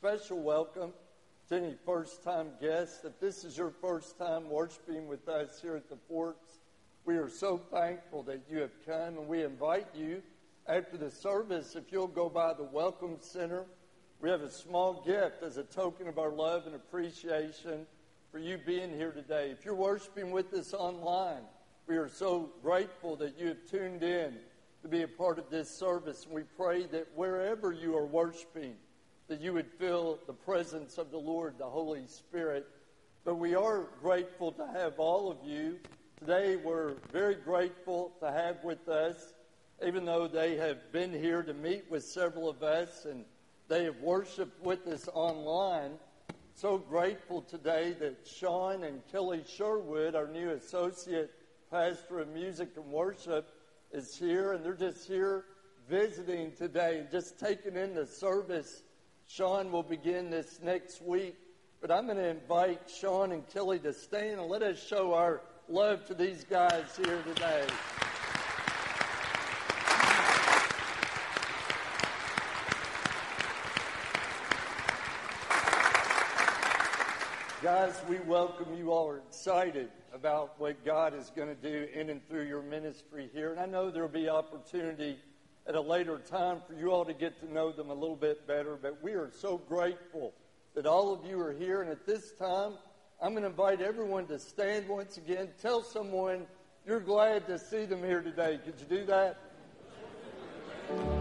special welcome to any first time guests. If this is your first time worshiping with us here at the Forks, we are so thankful that you have come and we invite you after the service, if you'll go by the Welcome Center, we have a small gift as a token of our love and appreciation for you being here today. If you're worshiping with us online, we are so grateful that you have tuned in to be a part of this service. And we pray that wherever you are worshiping, that you would feel the presence of the Lord, the Holy Spirit. But we are grateful to have all of you. Today, we're very grateful to have with us, even though they have been here to meet with several of us and they have worshiped with us online. So grateful today that Sean and Kelly Sherwood, our new associate pastor of music and worship, is here, and they're just here visiting today and just taking in the service. Sean will begin this next week, but I'm going to invite Sean and Kelly to stand and let us show our love to these guys here today. Guys, we welcome you all are excited about what God is going to do in and through your ministry here. And I know there will be opportunity at a later time for you all to get to know them a little bit better. But we are so grateful that all of you are here. And at this time, I'm going to invite everyone to stand once again. Tell someone you're glad to see them here today. Could you do that?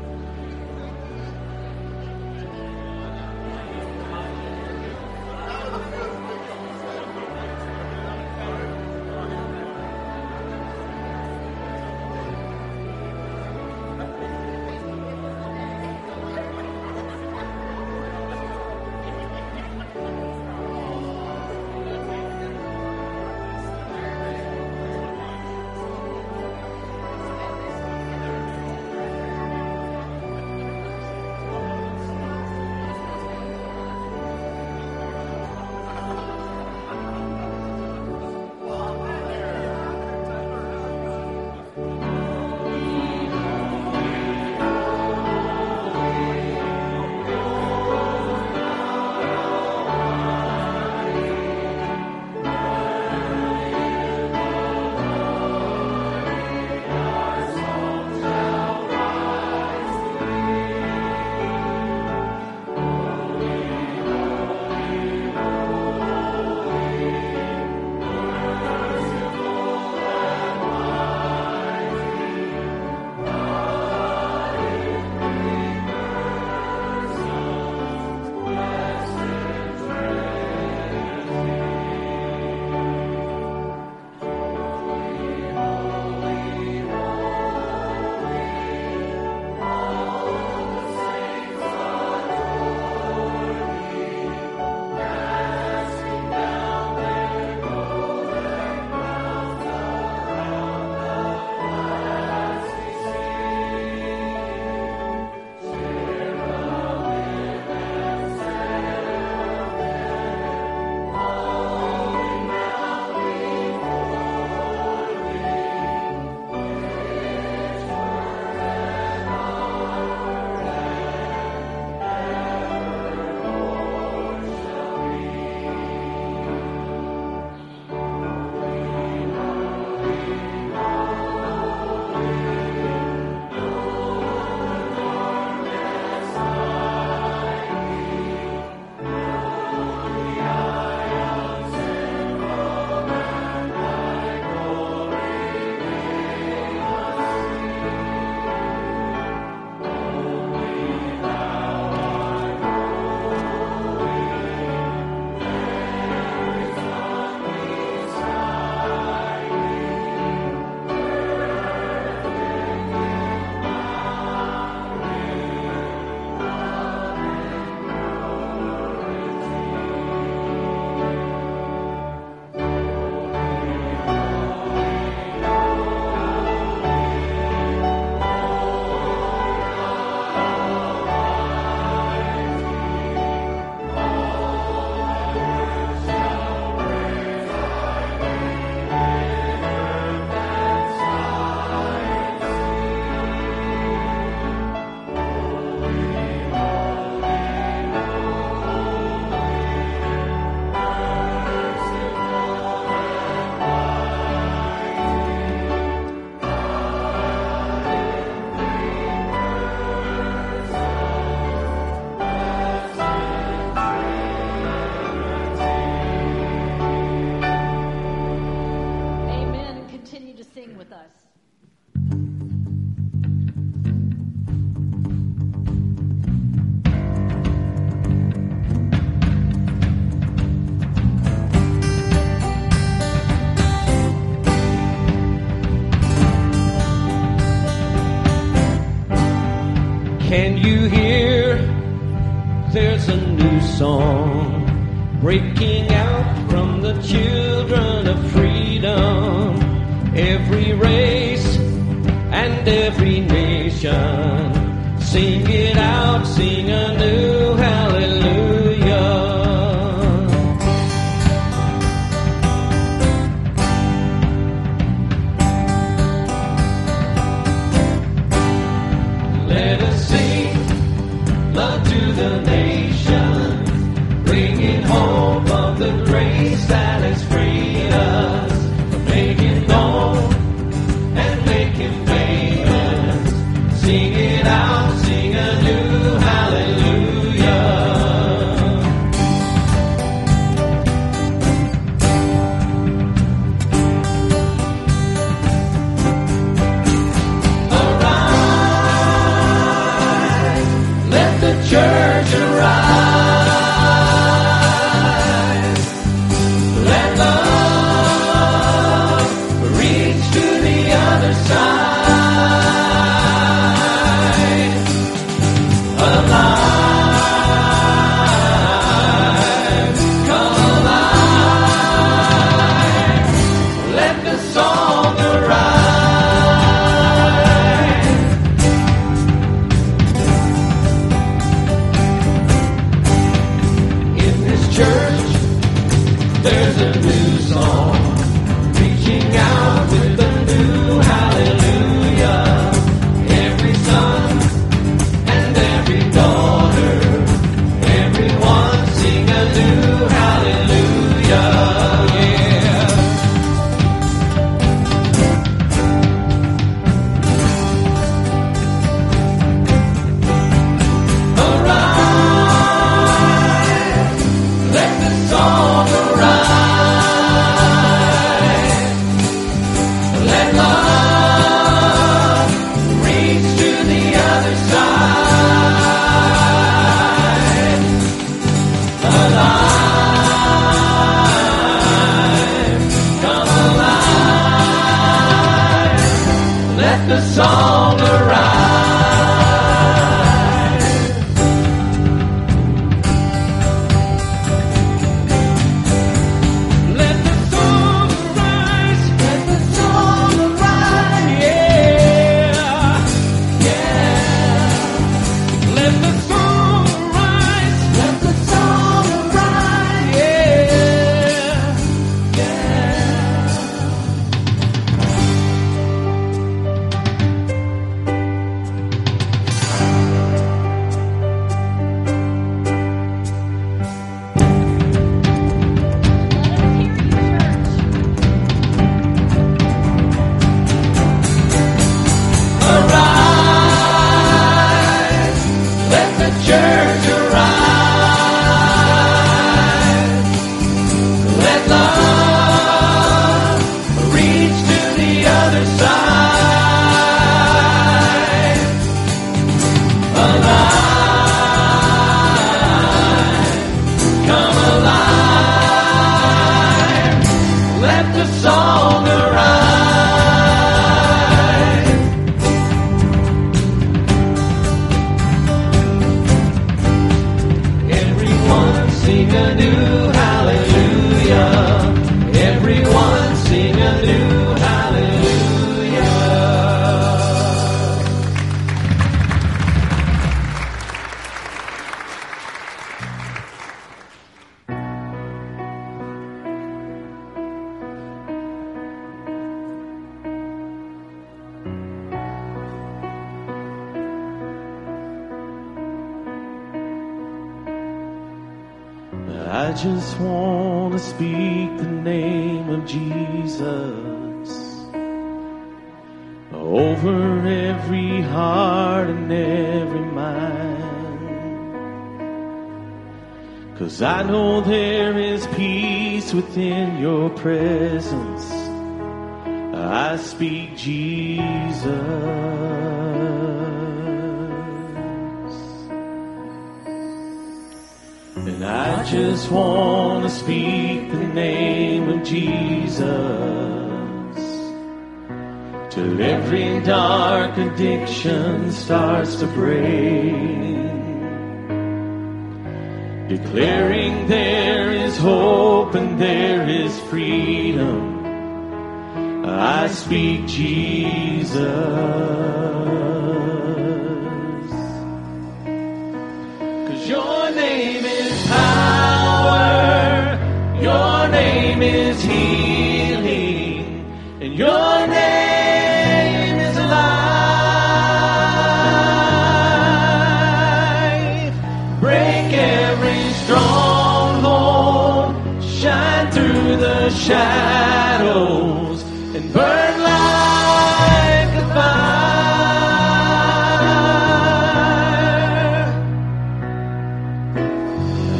Shadows, and burn like a fire.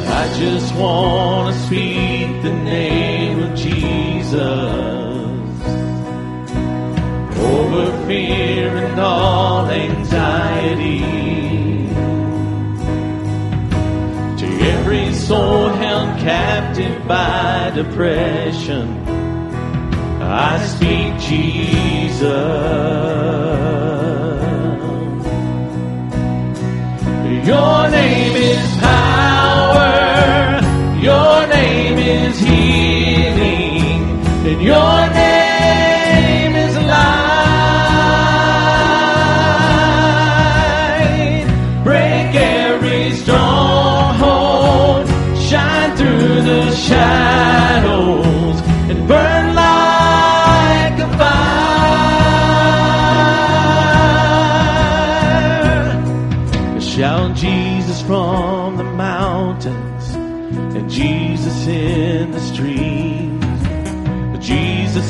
I just want to speak the name of Jesus over fear and all anxiety. To every soul held captive by depression, I speak Jesus. Your name is power. Your name is healing. And your name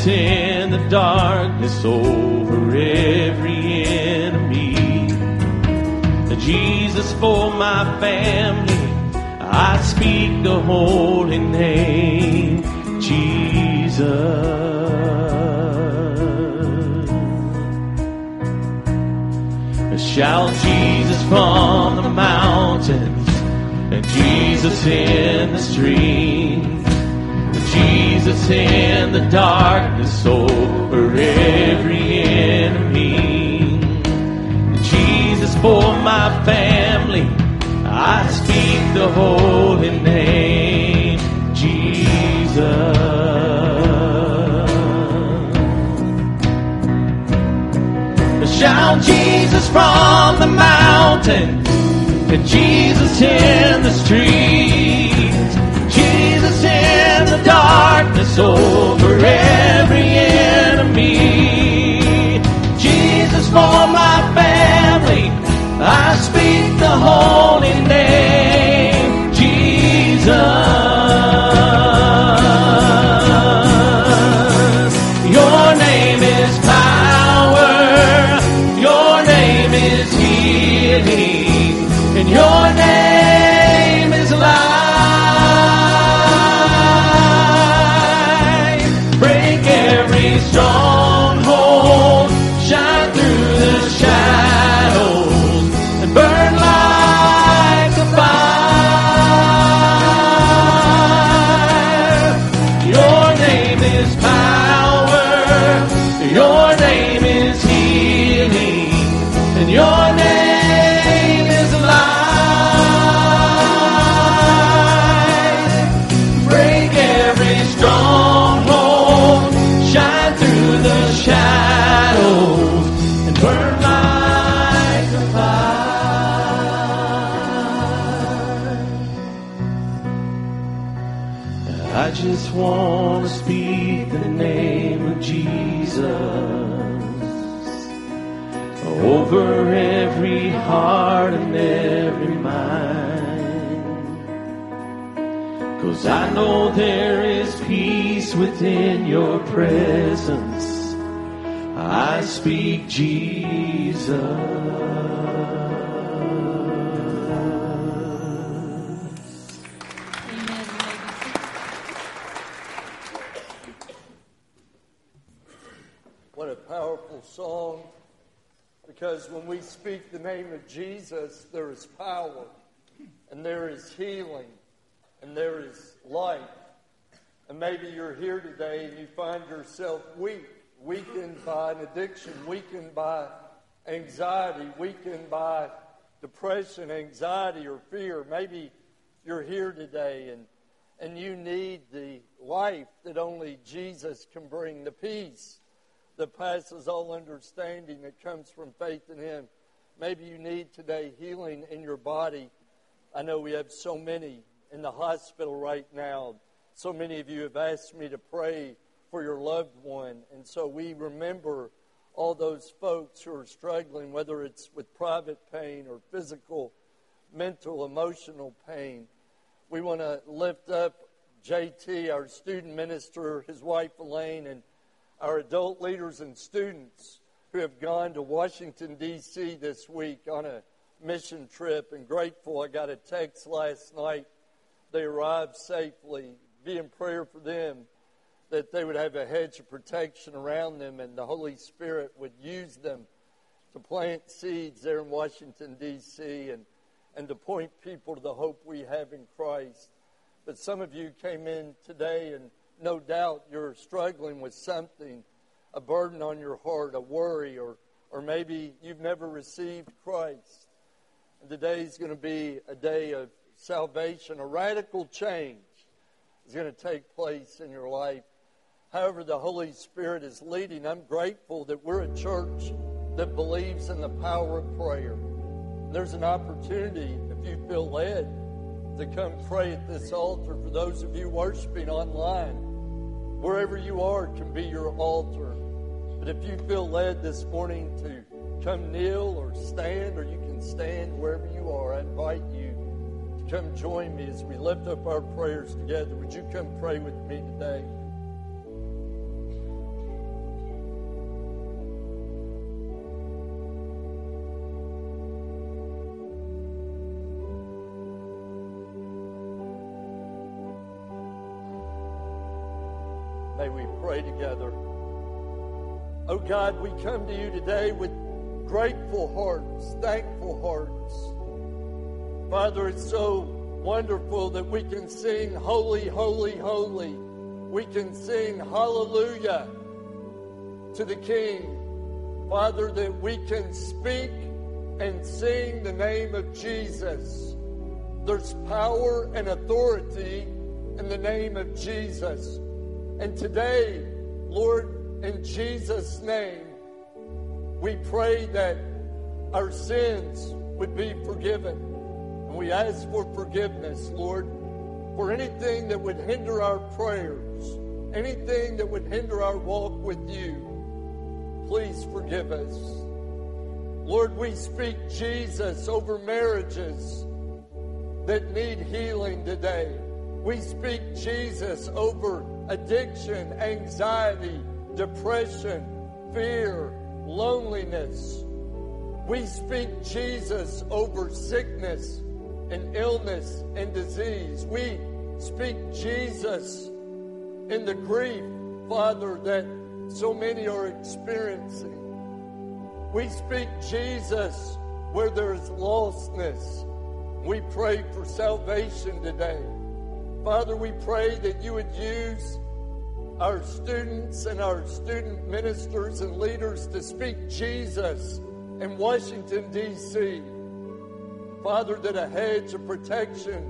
in the darkness over every enemy. Jesus for my family. I speak the holy name, Jesus. Shout Jesus from the mountains and Jesus in the streets. Jesus in the darkness over every enemy. Jesus for my family. I speak the holy name, Jesus. Shout Jesus from the mountains and Jesus in the streets. Presence. I speak Jesus. What a powerful song. Because when we speak the name of Jesus, there is power, and there is healing, and there is life. And maybe you're here today and you find yourself weak, weakened by an addiction, weakened by anxiety, weakened by depression, anxiety, or fear. Maybe you're here today and, and you need the life that only Jesus can bring, the peace that passes all understanding that comes from faith in Him. Maybe you need today healing in your body. I know we have so many in the hospital right now. So many of you have asked me to pray for your loved one. And so we remember all those folks who are struggling, whether it's with private pain or physical, mental, emotional pain. We want to lift up JT, our student minister, his wife Elaine, and our adult leaders and students who have gone to Washington, D.C. this week on a mission trip. And grateful, I got a text last night. They arrived safely. Be in prayer for them that they would have a hedge of protection around them and the Holy Spirit would use them to plant seeds there in Washington, D.C., and, and to point people to the hope we have in Christ. But some of you came in today, and no doubt you're struggling with something a burden on your heart, a worry, or, or maybe you've never received Christ. And today is going to be a day of salvation, a radical change is going to take place in your life however the Holy Spirit is leading. I'm grateful that we're a church that believes in the power of prayer. There's an opportunity, if you feel led, to come pray at this altar. For those of you worshiping online, wherever you are can be your altar. But if you feel led this morning to come kneel or stand, or you can stand wherever you are, I invite you come join me as we lift up our prayers together. Would you come pray with me today? May we pray together. Oh God, we come to you today with grateful hearts, thankful hearts. Father, it's so wonderful that we can sing holy, holy, holy. We can sing hallelujah to the King. Father, that we can speak and sing the name of Jesus. There's power and authority in the name of Jesus. And today, Lord, in Jesus' name, we pray that our sins would be forgiven. And we ask for forgiveness, Lord, for anything that would hinder our prayers, anything that would hinder our walk with you. Please forgive us. Lord, we speak Jesus over marriages that need healing today. We speak Jesus over addiction, anxiety, depression, fear, loneliness. We speak Jesus over sickness and illness and disease. We speak Jesus in the grief, Father, that so many are experiencing. We speak Jesus where there is lostness. We pray for salvation today. Father, we pray that you would use our students and our student ministers and leaders to speak Jesus in Washington, D.C. Father, that a hedge of protection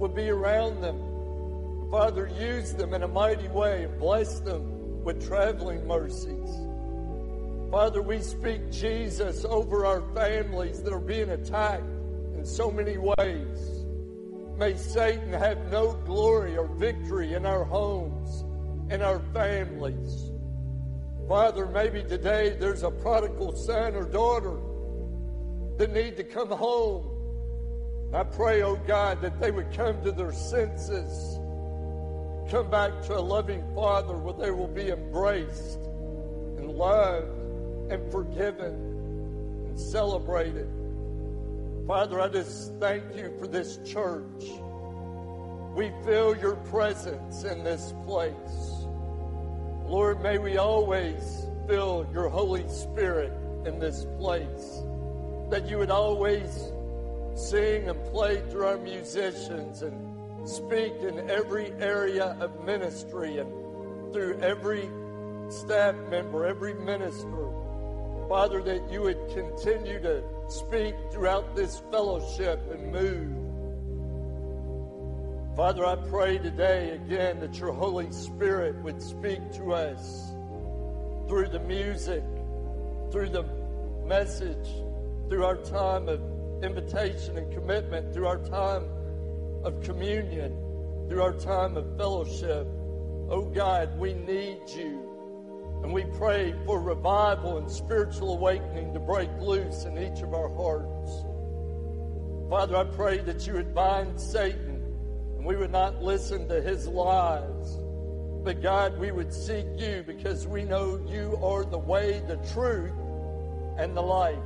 would be around them. Father, use them in a mighty way and bless them with traveling mercies. Father, we speak Jesus over our families that are being attacked in so many ways. May Satan have no glory or victory in our homes, in our families. Father, maybe today there's a prodigal son or daughter that need to come home. I pray, oh God, that they would come to their senses, come back to a loving Father where they will be embraced and loved and forgiven and celebrated. Father, I just thank you for this church. We feel your presence in this place. Lord, may we always feel your Holy Spirit in this place. That you would always sing and play through our musicians and speak in every area of ministry and through every staff member, every minister. Father, that you would continue to speak throughout this fellowship and move. Father, I pray today again that your Holy Spirit would speak to us through the music, through the message, through our time of invitation and commitment, through our time of communion, through our time of fellowship. Oh God, we need you. And we pray for revival and spiritual awakening to break loose in each of our hearts. Father, I pray that you would bind Satan and we would not listen to his lies. But God, we would seek you because we know you are the way, the truth, and the light.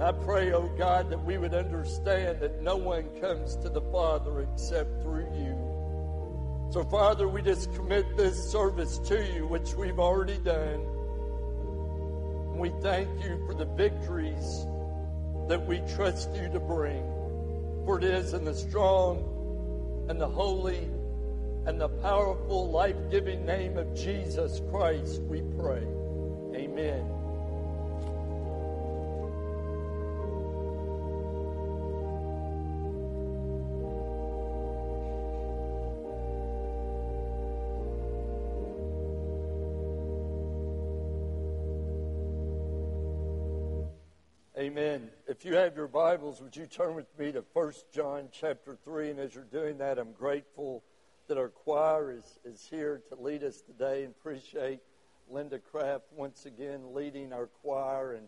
I pray, oh God, that we would understand that no one comes to the Father except through you. So, Father, we just commit this service to you, which we've already done. And we thank you for the victories that we trust you to bring. For it is in the strong and the holy and the powerful, life giving name of Jesus Christ we pray. Amen. Amen. If you have your Bibles, would you turn with me to 1 John chapter 3? And as you're doing that, I'm grateful that our choir is, is here to lead us today and appreciate Linda Kraft once again leading our choir. And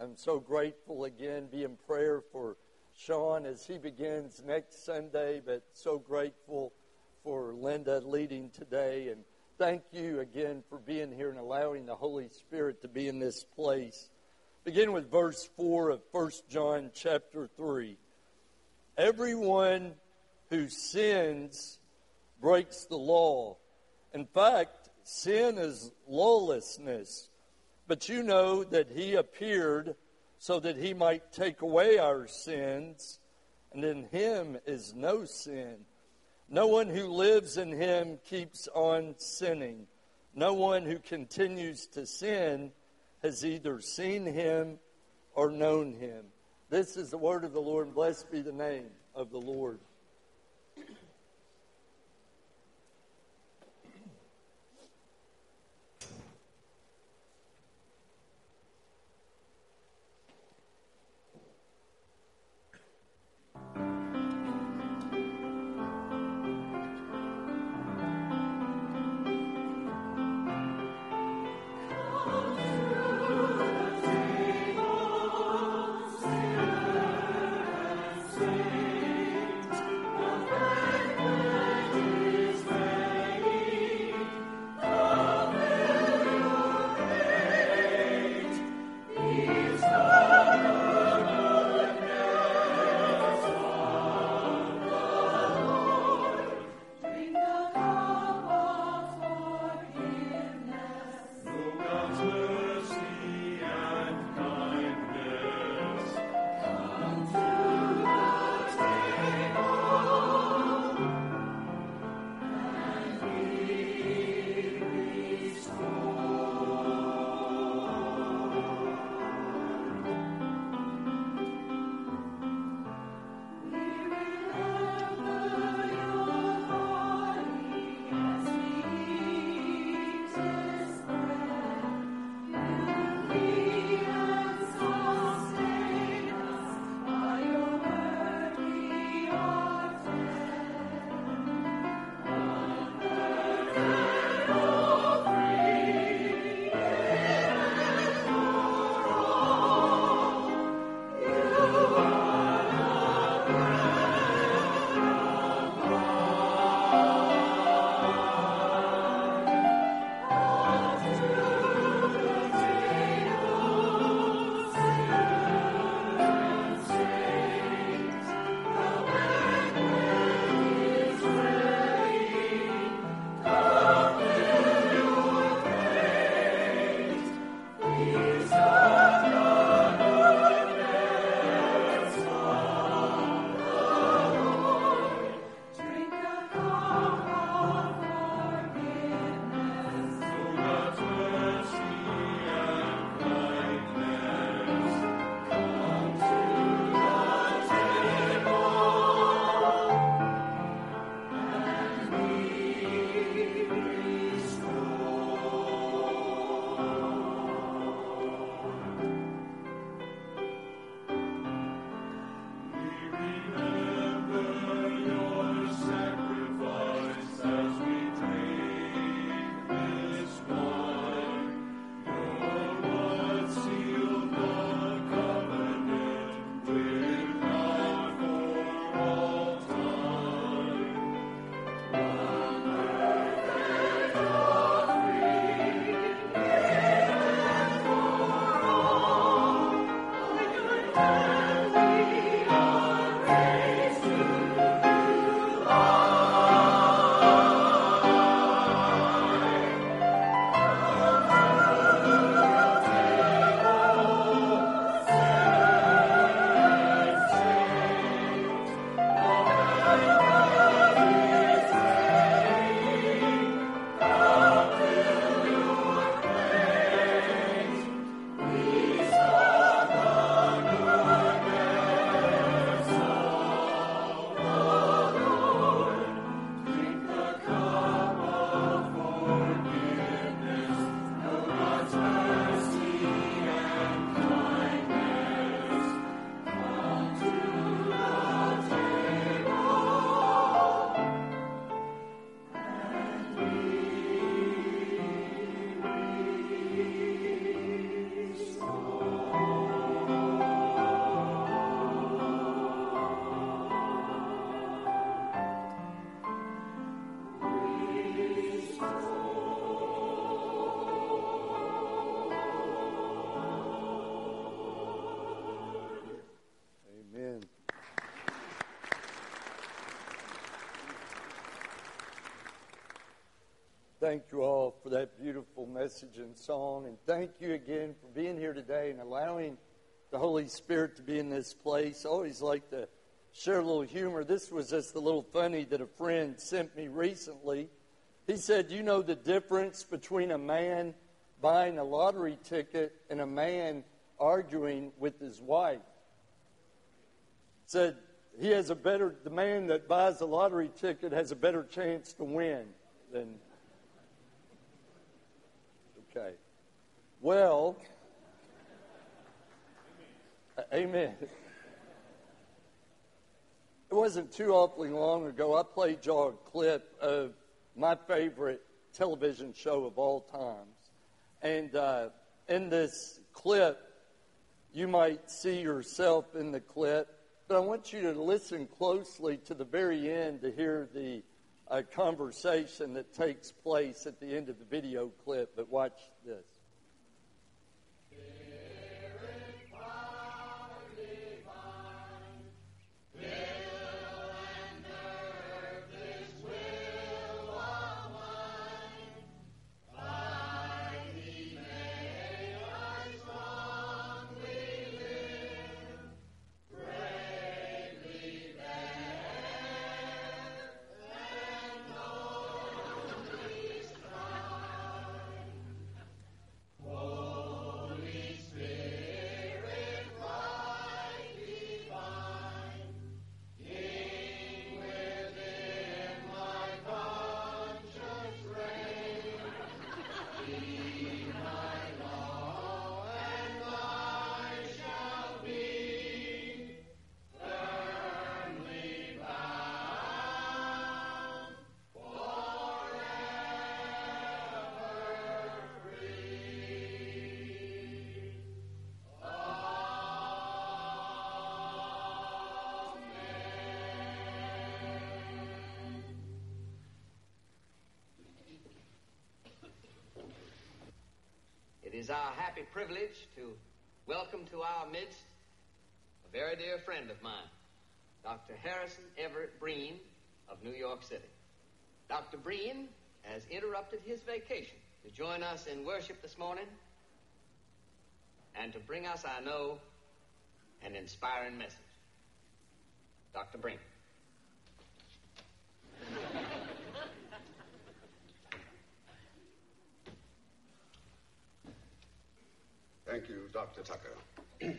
I'm so grateful again. Be in prayer for Sean as he begins next Sunday, but so grateful for Linda leading today. And thank you again for being here and allowing the Holy Spirit to be in this place. Begin with verse 4 of 1 John chapter 3. Everyone who sins breaks the law. In fact, sin is lawlessness. But you know that he appeared so that he might take away our sins, and in him is no sin. No one who lives in him keeps on sinning. No one who continues to sin has either seen him or known him. This is the word of the Lord, blessed be the name of the Lord. Thank you all for that beautiful message and song. And thank you again for being here today and allowing the Holy Spirit to be in this place. I always like to share a little humor. This was just a little funny that a friend sent me recently. He said, You know the difference between a man buying a lottery ticket and a man arguing with his wife? Said, he has a better, the man that buys the lottery ticket has a better chance to win than. Okay. Well, amen. It wasn't too awfully long ago, I played y'all a clip of my favorite television show of all times. And uh, in this clip, you might see yourself in the clip but I want you to listen closely to the very end to hear the uh, conversation that takes place at the end of the video clip. But watch this. Is our happy privilege to welcome to our midst a very dear friend of mine, Dr. Harrison Everett Breen of New York City. Dr. Breen has interrupted his vacation to join us in worship this morning and to bring us, I know, an inspiring message. Dr. Breen. Thank you, Dr. Tucker.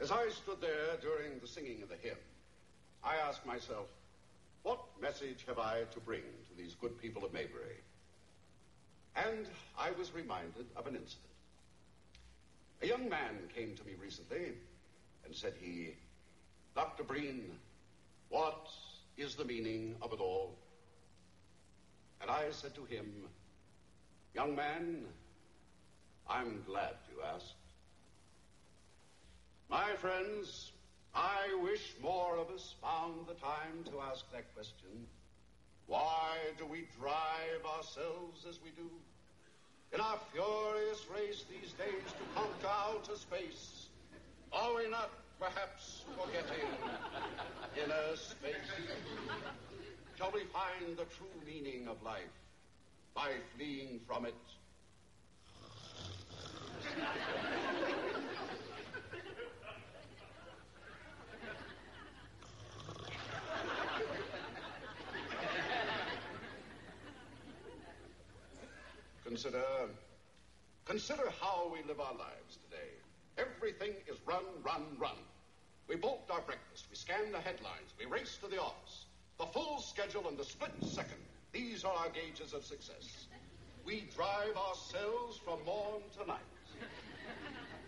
As I stood there during the singing of the hymn, I asked myself, what message have I to bring to these good people of Mayberry? And I was reminded of an incident. A young man came to me recently and said he, Dr. Breen, what is the meaning of it all? And I said to him, Young man, I'm glad you asked. My friends, I wish more of us found the time to ask that question. Why do we drive ourselves as we do? In our furious race these days to conquer outer space, are we not perhaps forgetting inner space? Shall we find the true meaning of life by fleeing from it Consider, consider how we live our lives today. Everything is run, run, run. We bolt our breakfast, we scan the headlines, we race to the office. The full schedule and the split second. These are our gauges of success. We drive ourselves from morn to night.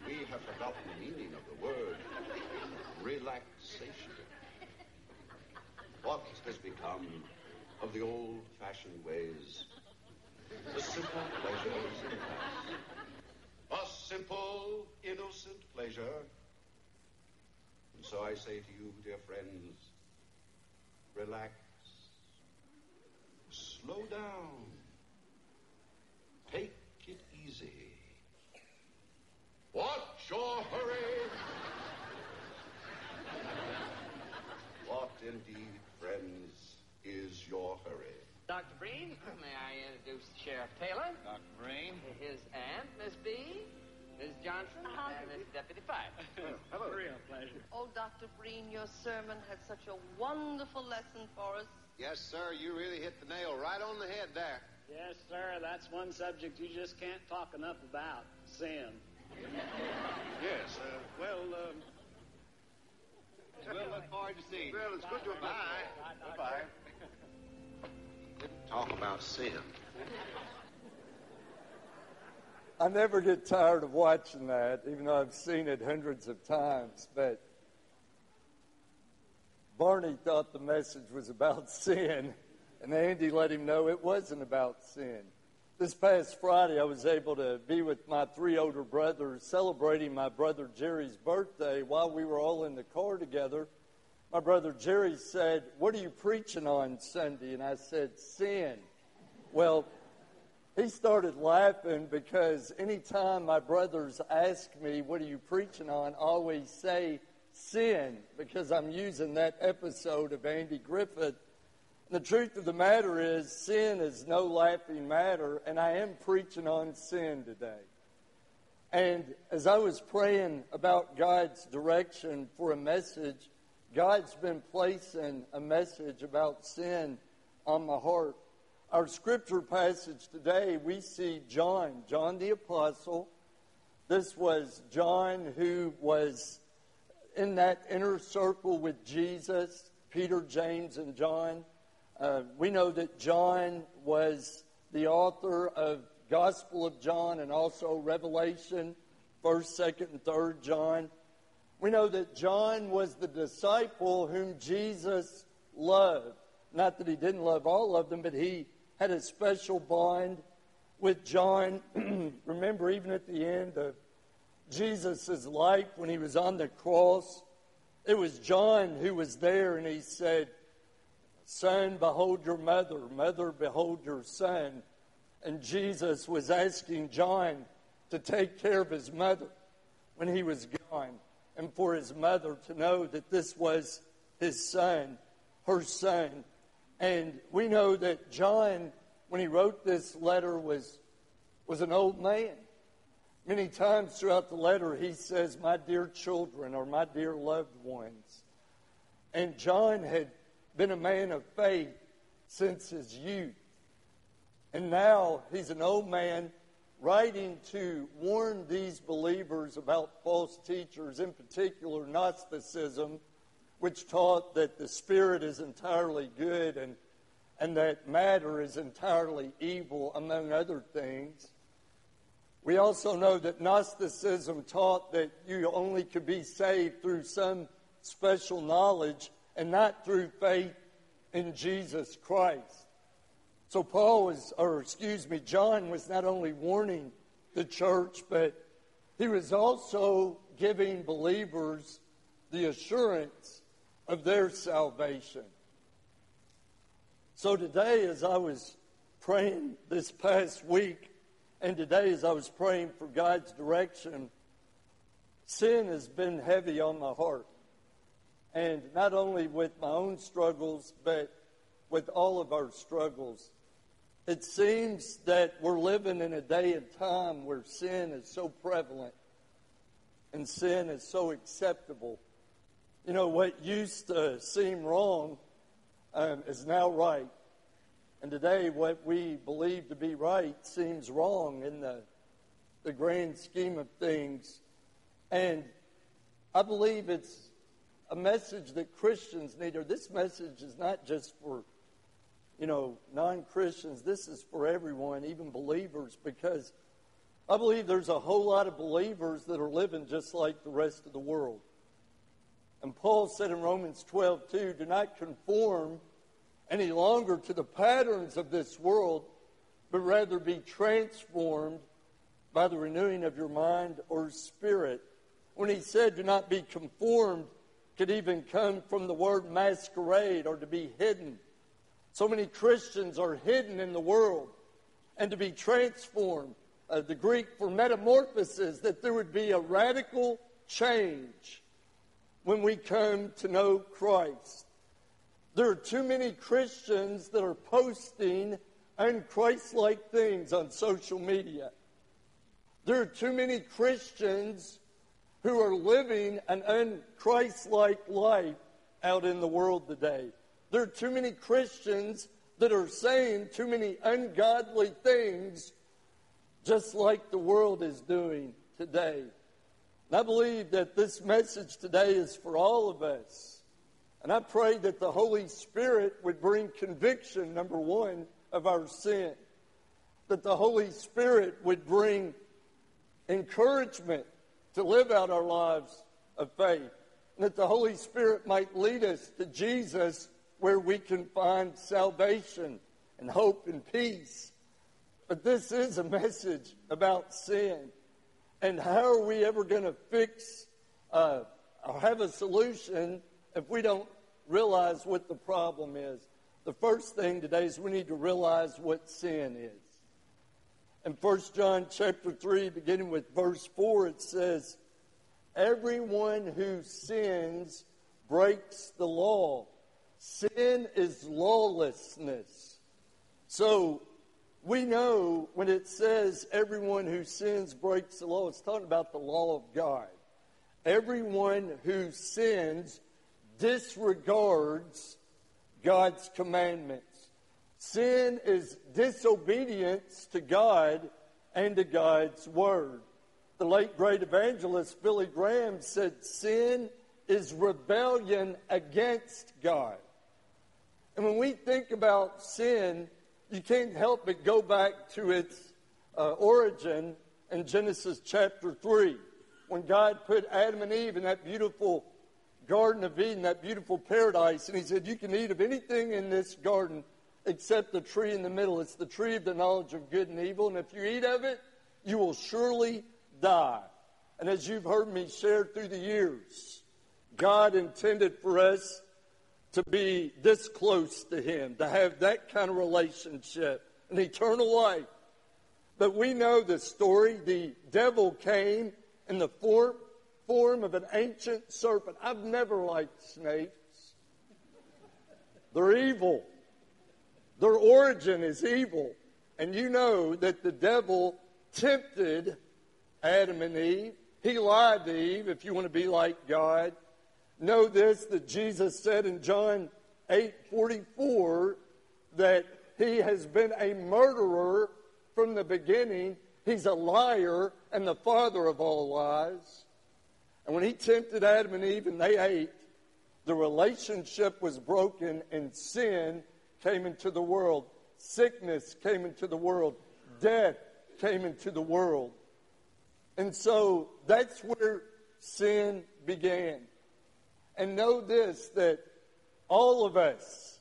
We have forgotten the meaning of the word relaxation. What has become of the old fashioned ways? The simple pleasures of past. A simple, innocent pleasure. And so I say to you, dear friends, relax. Slow down. Take. What's your hurry? what indeed, friends, is your hurry? Dr. Breen. Breen. May I introduce Sheriff Taylor? Dr. Breen. His aunt, Miss B. Miss Johnson, and Miss Deputy Fife. Hello. Real pleasure. Oh, Dr. Breen, your sermon had such a wonderful lesson for us. Yes, sir, you really hit the nail right on the head there. Yes, sir. That's one subject you just can't talk enough about sin. Yes, uh, well, um, We'll look forward to seeing you. well, it's good to have Bye. you. Goodbye. Didn't talk about sin. I never get tired of watching that, even though I've seen it hundreds of times. But Barney thought the message was about sin, and Andy let him know it wasn't about sin. This past Friday, I was able to be with my three older brothers celebrating my brother Jerry's birthday while we were all in the car together. My brother Jerry said, What are you preaching on Sunday? And I said, Sin. Well, he started laughing because anytime my brothers ask me, What are you preaching on? I always say sin because I'm using that episode of Andy Griffith. The truth of the matter is, sin is no laughing matter, and I am preaching on sin today. And as I was praying about God's direction for a message, God's been placing a message about sin on my heart. Our scripture passage today, we see John, John the Apostle. This was John who was in that inner circle with Jesus, Peter, James, and John. Uh, we know that John was the author of Gospel of John and also Revelation, 1st, 2nd, and 3rd John. We know that John was the disciple whom Jesus loved. Not that he didn't love all of them, but he had a special bond with John. Remember, even at the end of Jesus' life when he was on the cross, it was John who was there and he said, Son, behold your mother. Mother, behold your son. And Jesus was asking John to take care of his mother when he was gone and for his mother to know that this was his son, her son. And we know that John, when he wrote this letter, was, was an old man. Many times throughout the letter, he says, My dear children or my dear loved ones. And John had been a man of faith since his youth. And now he's an old man writing to warn these believers about false teachers, in particular Gnosticism, which taught that the spirit is entirely good and, and that matter is entirely evil, among other things. We also know that Gnosticism taught that you only could be saved through some special knowledge and not through faith in Jesus Christ. So Paul was, or excuse me, John was not only warning the church, but he was also giving believers the assurance of their salvation. So today, as I was praying this past week, and today as I was praying for God's direction, sin has been heavy on my heart. And not only with my own struggles, but with all of our struggles. It seems that we're living in a day and time where sin is so prevalent and sin is so acceptable. You know, what used to seem wrong um, is now right. And today, what we believe to be right seems wrong in the, the grand scheme of things. And I believe it's a message that Christians need, or this message is not just for, you know, non Christians. This is for everyone, even believers, because I believe there's a whole lot of believers that are living just like the rest of the world. And Paul said in Romans 12, 2, do not conform any longer to the patterns of this world, but rather be transformed by the renewing of your mind or spirit. When he said, do not be conformed, could even come from the word masquerade or to be hidden. So many Christians are hidden in the world and to be transformed. Uh, the Greek for metamorphosis, that there would be a radical change when we come to know Christ. There are too many Christians that are posting unchristlike things on social media. There are too many Christians who are living an unchristlike life out in the world today. There are too many Christians that are saying too many ungodly things, just like the world is doing today. And I believe that this message today is for all of us. And I pray that the Holy Spirit would bring conviction, number one, of our sin. That the Holy Spirit would bring encouragement to live out our lives of faith. And that the Holy Spirit might lead us to Jesus where we can find salvation and hope and peace. But this is a message about sin. And how are we ever going to fix uh, or have a solution if we don't realize what the problem is? The first thing today is we need to realize what sin is. In 1 John chapter 3, beginning with verse 4, it says, Everyone who sins breaks the law. Sin is lawlessness. So we know when it says everyone who sins breaks the law, it's talking about the law of God. Everyone who sins disregards God's commandments. Sin is disobedience to God and to God's word. The late great evangelist Billy Graham said sin is rebellion against God. And when we think about sin, you can't help but go back to its uh, origin in Genesis chapter 3, when God put Adam and Eve in that beautiful Garden of Eden, that beautiful paradise, and He said, You can eat of anything in this garden except the tree in the middle. It's the tree of the knowledge of good and evil, and if you eat of it, you will surely die. And as you've heard me share through the years, God intended for us to be this close to Him, to have that kind of relationship, an eternal life. But we know the story. The devil came in the form, form of an ancient serpent. I've never liked snakes. They're evil. Their origin is evil. And you know that the devil tempted Adam and Eve. He lied to Eve, if you want to be like God. Know this that Jesus said in John 8 44 that he has been a murderer from the beginning. He's a liar and the father of all lies. And when he tempted Adam and Eve and they ate, the relationship was broken and sin came into the world. Sickness came into the world. Death came into the world. And so that's where sin began. And know this that all of us,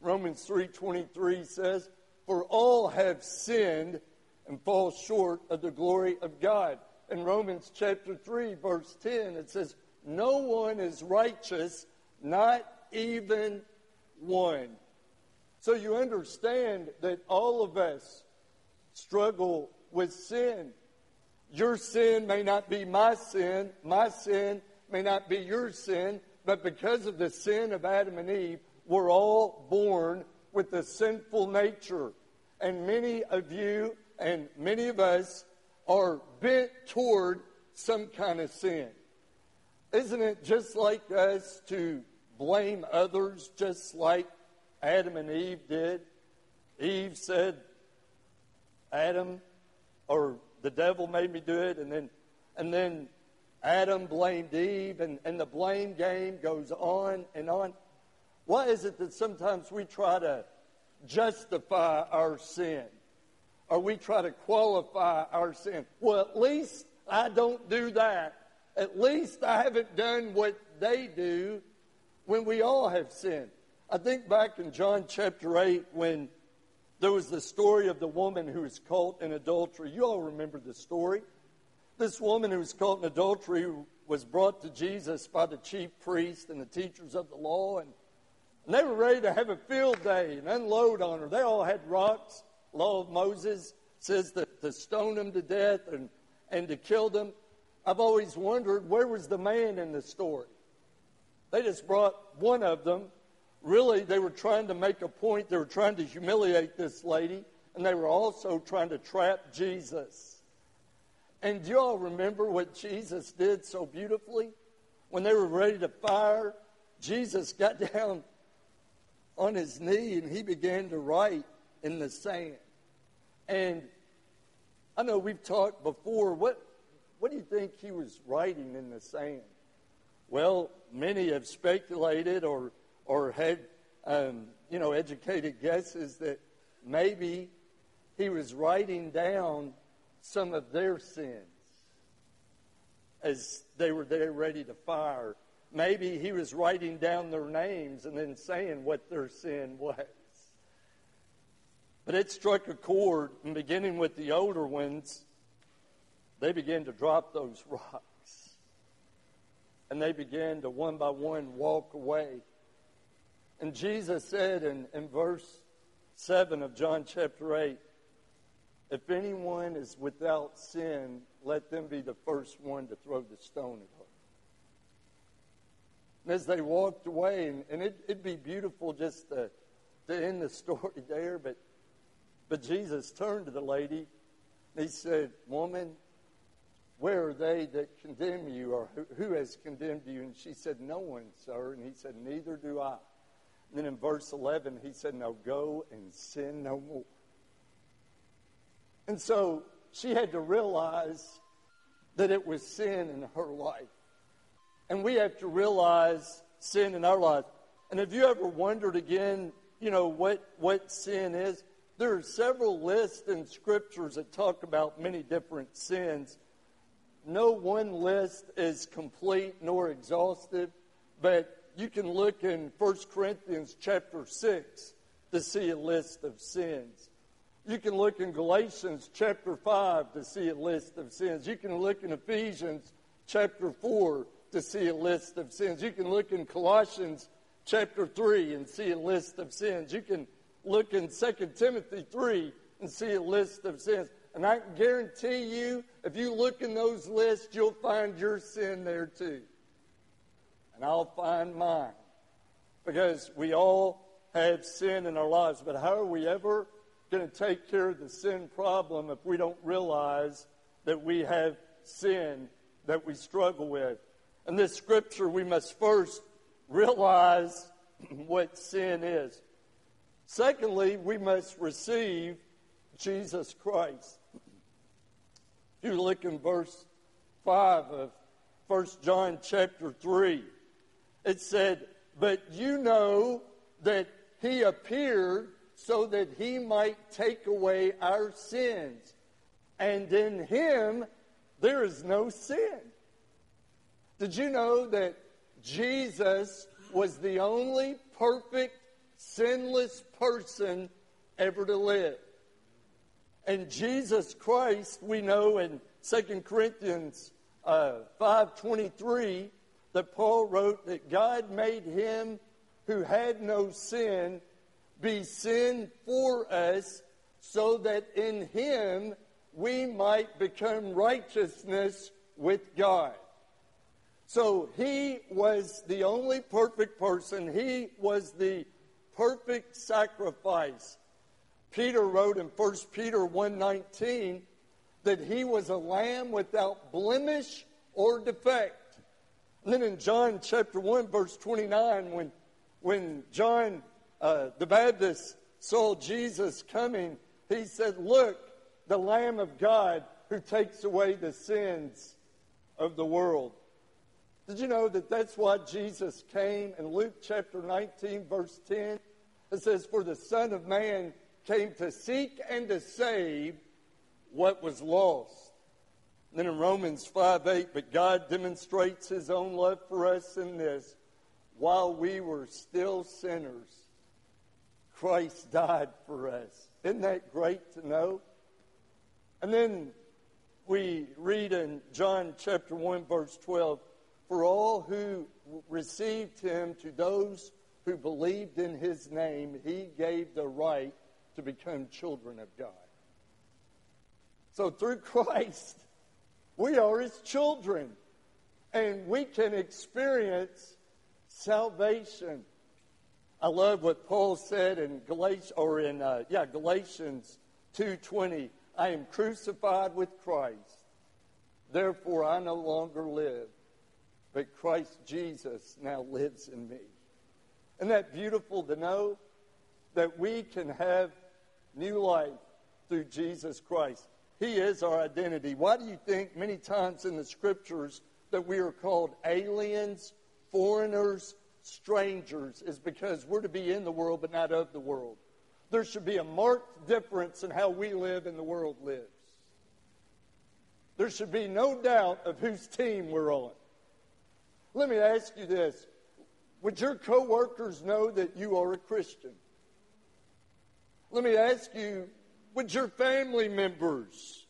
Romans 3:23 says, for all have sinned and fall short of the glory of God. In Romans chapter 3 verse 10 it says, no one is righteous, not even one. So you understand that all of us struggle with sin. Your sin may not be my sin. My sin may not be your sin. But because of the sin of Adam and Eve, we're all born with a sinful nature. And many of you and many of us are bent toward some kind of sin. Isn't it just like us to blame others just like Adam and Eve did? Eve said, Adam, or the devil made me do it, and then, and then Adam blamed Eve, and, and the blame game goes on and on. Why is it that sometimes we try to justify our sin? Or we try to qualify our sin? Well, at least I don't do that. At least I haven't done what they do when we all have sinned. I think back in John chapter 8 when there was the story of the woman who was caught in adultery. You all remember the story. This woman who was caught in adultery was brought to Jesus by the chief priests and the teachers of the law, and, and they were ready to have a field day and unload on her. They all had rocks. Law of Moses says that to stone them to death and, and to kill them. I've always wondered where was the man in the story? They just brought one of them really, they were trying to make a point. They were trying to humiliate this lady, and they were also trying to trap Jesus. And do you all remember what Jesus did so beautifully? When they were ready to fire, Jesus got down on his knee and he began to write in the sand. And I know we've talked before. What, what do you think he was writing in the sand? Well, many have speculated or, or had, um, you know, educated guesses that maybe he was writing down some of their sins as they were there ready to fire. Maybe he was writing down their names and then saying what their sin was. But it struck a chord, and beginning with the older ones, they began to drop those rocks. And they began to one by one walk away. And Jesus said in, in verse 7 of John chapter 8, If anyone is without sin, let them be the first one to throw the stone at her. And as they walked away, and, and it, would be beautiful just to, to end the story there, but but Jesus turned to the lady and he said, Woman, where are they that condemn you, or who, who has condemned you? And she said, No one, sir. And he said, Neither do I. And then in verse 11, he said, Now go and sin no more. And so she had to realize that it was sin in her life. And we have to realize sin in our life. And have you ever wondered again, you know, what, what sin is? There are several lists in scriptures that talk about many different sins. No one list is complete nor exhaustive, but you can look in 1 Corinthians chapter 6 to see a list of sins. You can look in Galatians chapter 5 to see a list of sins. You can look in Ephesians chapter 4 to see a list of sins. You can look in Colossians chapter 3 and see a list of sins. You can look in 2 Timothy 3 and see a list of sins. And I can guarantee you, if you look in those lists, you'll find your sin there too. And I'll find mine. Because we all have sin in our lives. But how are we ever going to take care of the sin problem if we don't realize that we have sin that we struggle with? In this scripture, we must first realize what sin is. Secondly, we must receive Jesus Christ. If you look in verse 5 of 1 John chapter 3, it said, But you know that he appeared so that he might take away our sins. And in him there is no sin. Did you know that Jesus was the only perfect sinless person ever to live. And Jesus Christ, we know in 2 Corinthians uh, 5.23 that Paul wrote that God made him who had no sin be sin for us so that in him we might become righteousness with God. So he was the only perfect person. He was the perfect sacrifice. Peter wrote in 1 Peter 1:19 that he was a lamb without blemish or defect. Then in John chapter 1 verse 29 when when John uh, the Baptist saw Jesus coming, he said, "Look, the lamb of God who takes away the sins of the world." Did you know that that's why Jesus came in Luke chapter 19, verse 10? It says, For the Son of Man came to seek and to save what was lost. Then in Romans 5 8, but God demonstrates his own love for us in this while we were still sinners, Christ died for us. Isn't that great to know? And then we read in John chapter 1, verse 12 for all who received him, to those who believed in his name, he gave the right to become children of God. So through Christ, we are his children, and we can experience salvation. I love what Paul said in Galatians, or in uh, yeah Galatians two twenty. I am crucified with Christ, therefore I no longer live, but Christ Jesus now lives in me. Isn't that beautiful to know that we can have new life through Jesus Christ? He is our identity. Why do you think many times in the scriptures that we are called aliens, foreigners, strangers? Is because we're to be in the world but not of the world. There should be a marked difference in how we live and the world lives. There should be no doubt of whose team we're on. Let me ask you this. Would your coworkers know that you are a Christian? Let me ask you, would your family members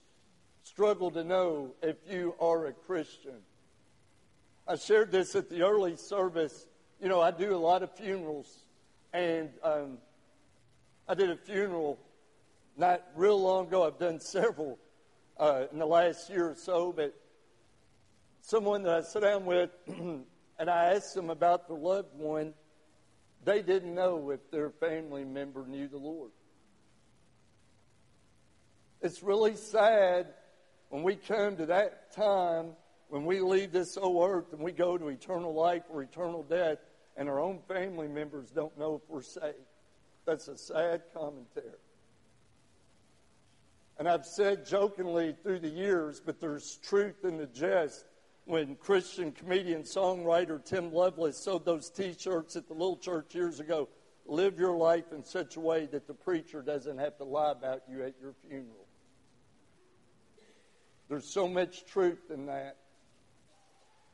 struggle to know if you are a Christian? I shared this at the early service. You know, I do a lot of funerals, and um, I did a funeral not real long ago. I've done several uh, in the last year or so, but someone that I sat down with and I asked them about their loved one, they didn't know if their family member knew the Lord. It's really sad when we come to that time when we leave this old earth and we go to eternal life or eternal death and our own family members don't know if we're saved. That's a sad commentary. And I've said jokingly through the years, but there's truth in the jest when Christian comedian songwriter Tim Lovelace sold those T-shirts at the little church years ago. Live your life in such a way that the preacher doesn't have to lie about you at your funeral. There's so much truth in that.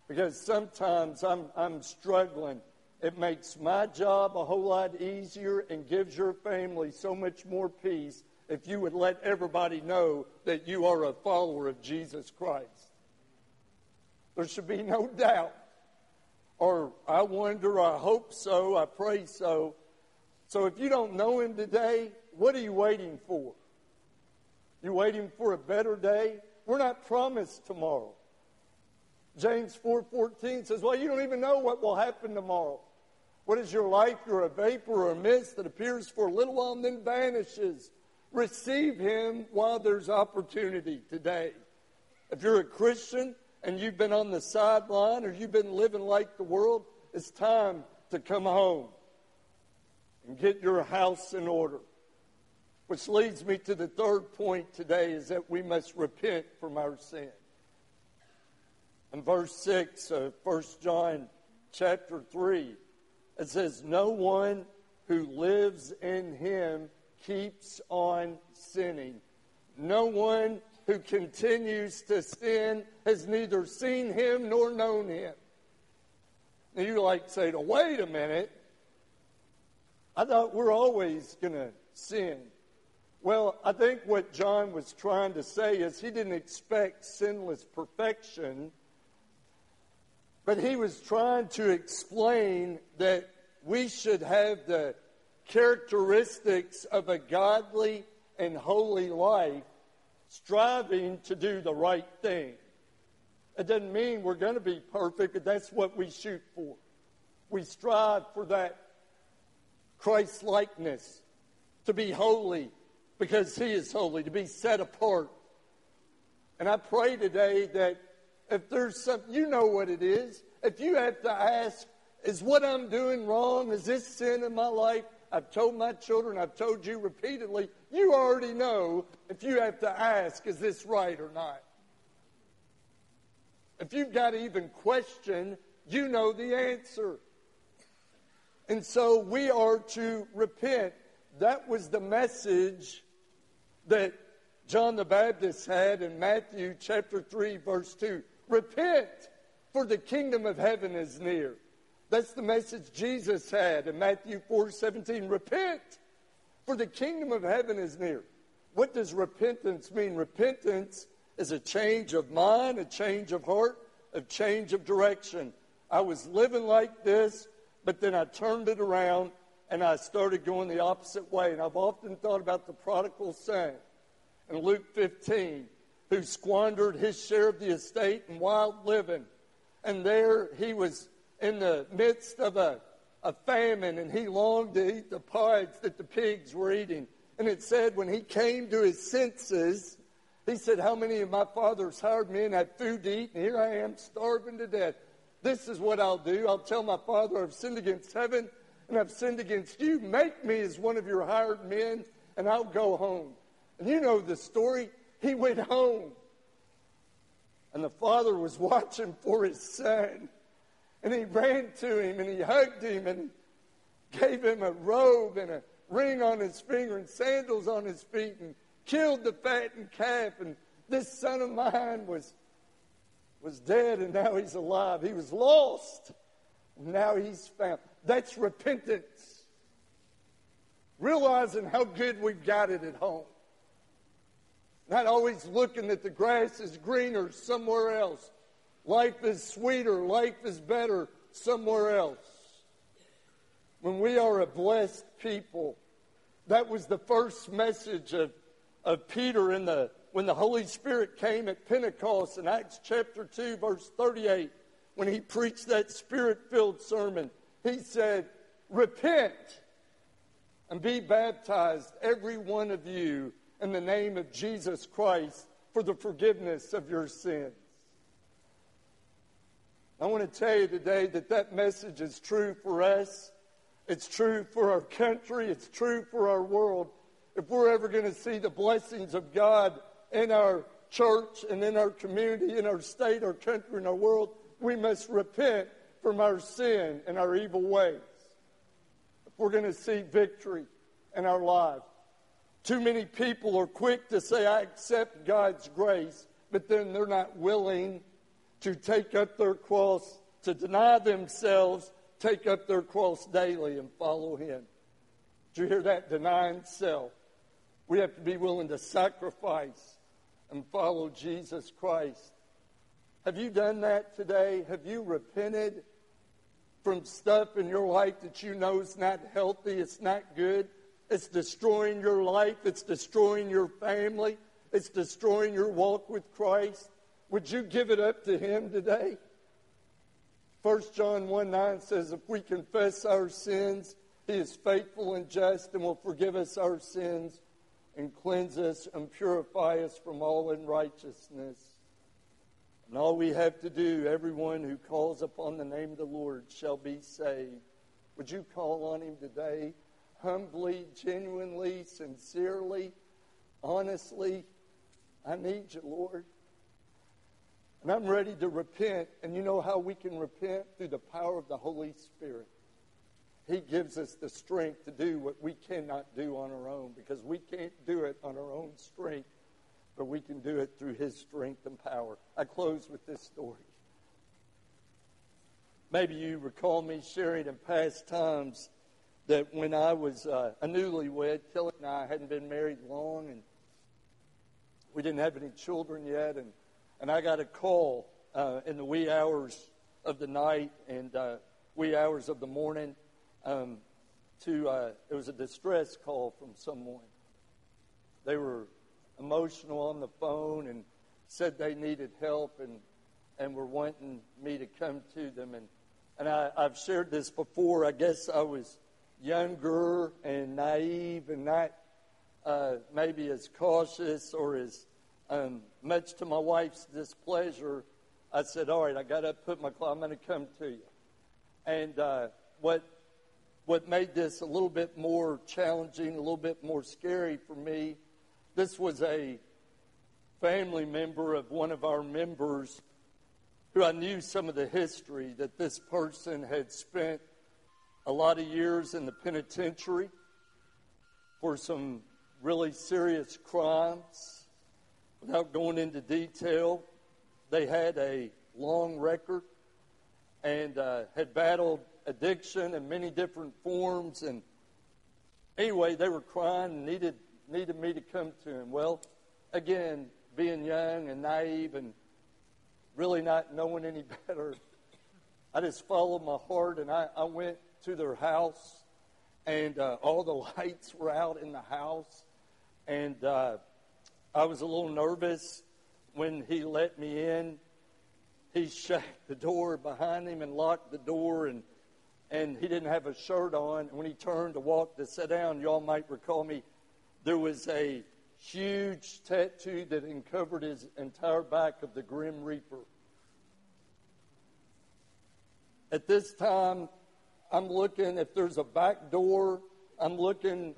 Because sometimes I'm, I'm struggling. It makes my job a whole lot easier and gives your family so much more peace if you would let everybody know that you are a follower of Jesus Christ. There should be no doubt. Or I wonder, I hope so, I pray so. So if you don't know him today, what are you waiting for? You waiting for a better day? We're not promised tomorrow. James 4:14 says, "Well, you don't even know what will happen tomorrow. What is your life? You're a vapor or a mist that appears for a little while and then vanishes. Receive him while there's opportunity today. If you're a Christian and you've been on the sideline or you've been living like the world, it's time to come home and get your house in order. Which leads me to the third point today is that we must repent from our sin. In verse 6 of 1 John chapter 3, it says, No one who lives in him keeps on sinning. No one who continues to sin has neither seen him nor known him. Now you like say, wait a minute. I thought we're always going to sin. Well, I think what John was trying to say is he didn't expect sinless perfection, but he was trying to explain that we should have the characteristics of a godly and holy life, striving to do the right thing. It doesn't mean we're going to be perfect, but that's what we shoot for. We strive for that Christ likeness, to be holy because He is holy, to be set apart. And I pray today that if there's something, you know what it is. If you have to ask, is what I'm doing wrong? Is this sin in my life? I've told my children, I've told you repeatedly, you already know if you have to ask, is this right or not? If you've got to even question, you know the answer. And so we are to repent. That was the message that John the Baptist had in Matthew chapter 3, verse 2. Repent, for the kingdom of heaven is near. That's the message Jesus had in Matthew 4 17. Repent, for the kingdom of heaven is near. What does repentance mean? Repentance is a change of mind, a change of heart, a change of direction. I was living like this, but then I turned it around and I started going the opposite way. And I've often thought about the prodigal son in Luke 15 who squandered his share of the estate in wild living. And there he was in the midst of a a famine and he longed to eat the pods that the pigs were eating. And it said when he came to his senses, he said, How many of my father's hired men had food to eat? And here I am starving to death. This is what I'll do. I'll tell my father I've sinned against heaven and I've sinned against you. Make me as one of your hired men and I'll go home. And you know the story. He went home. And the father was watching for his son. And he ran to him and he hugged him and gave him a robe and a ring on his finger and sandals on his feet and killed the fattened calf. And this son of mine was, was dead and now he's alive. He was lost. Now he's found. That's repentance. Realizing how good we've got it at home. Not always looking that the grass is greener somewhere else. Life is sweeter, life is better somewhere else. When we are a blessed people, that was the first message of, of Peter in the when the Holy Spirit came at Pentecost in Acts chapter 2, verse 38, when he preached that spirit filled sermon, he said, Repent and be baptized, every one of you, in the name of Jesus Christ for the forgiveness of your sins. I want to tell you today that that message is true for us. It's true for our country. It's true for our world. If we're ever going to see the blessings of God in our church and in our community, in our state, our country, and our world, we must repent from our sin and our evil ways. If we're going to see victory in our lives, too many people are quick to say, I accept God's grace, but then they're not willing to take up their cross, to deny themselves, take up their cross daily and follow Him. Did you hear that? Denying self. We have to be willing to sacrifice and follow Jesus Christ. Have you done that today? Have you repented from stuff in your life that you know is not healthy, it's not good? It's destroying your life. It's destroying your family. It's destroying your walk with Christ. Would you give it up to Him today? 1 John 1 9 says, If we confess our sins, He is faithful and just and will forgive us our sins and cleanse us and purify us from all unrighteousness. And all we have to do, everyone who calls upon the name of the Lord shall be saved. Would you call on Him today? humbly, genuinely, sincerely, honestly, I need you, Lord. And I'm ready to repent. And you know how we can repent? Through the power of the Holy Spirit. He gives us the strength to do what we cannot do on our own because we can't do it on our own strength, but we can do it through His strength and power. I close with this story. Maybe you recall me sharing in past times that when I was uh, a newlywed, Kelly and I hadn't been married long, and we didn't have any children yet, and, and I got a call uh, in the wee hours of the night and uh, wee hours of the morning. Um, to uh, it was a distress call from someone. They were emotional on the phone and said they needed help and and were wanting me to come to them and and I, I've shared this before. I guess I was younger and naive and not uh, maybe as cautious or as um, much to my wife's displeasure, I said, "All right, I got to put my clothes. I'm going to come to you." And uh, what what made this a little bit more challenging, a little bit more scary for me, this was a family member of one of our members who I knew some of the history that this person had spent a lot of years in the penitentiary for some really serious crimes. Without going into detail, they had a long record and uh, had battled addiction in many different forms. And anyway, they were crying and needed needed me to come to him. Well, again, being young and naive and really not knowing any better, I just followed my heart and I, I went to their house, and uh, all the lights were out in the house. And uh, I was a little nervous when he let me in. He shut the door behind him and locked the door, and and he didn't have a shirt on. And when he turned to walk to sit down, y'all might recall me, there was a huge tattoo that uncovered his entire back of the Grim Reaper. At this time, I'm looking, if there's a back door, I'm looking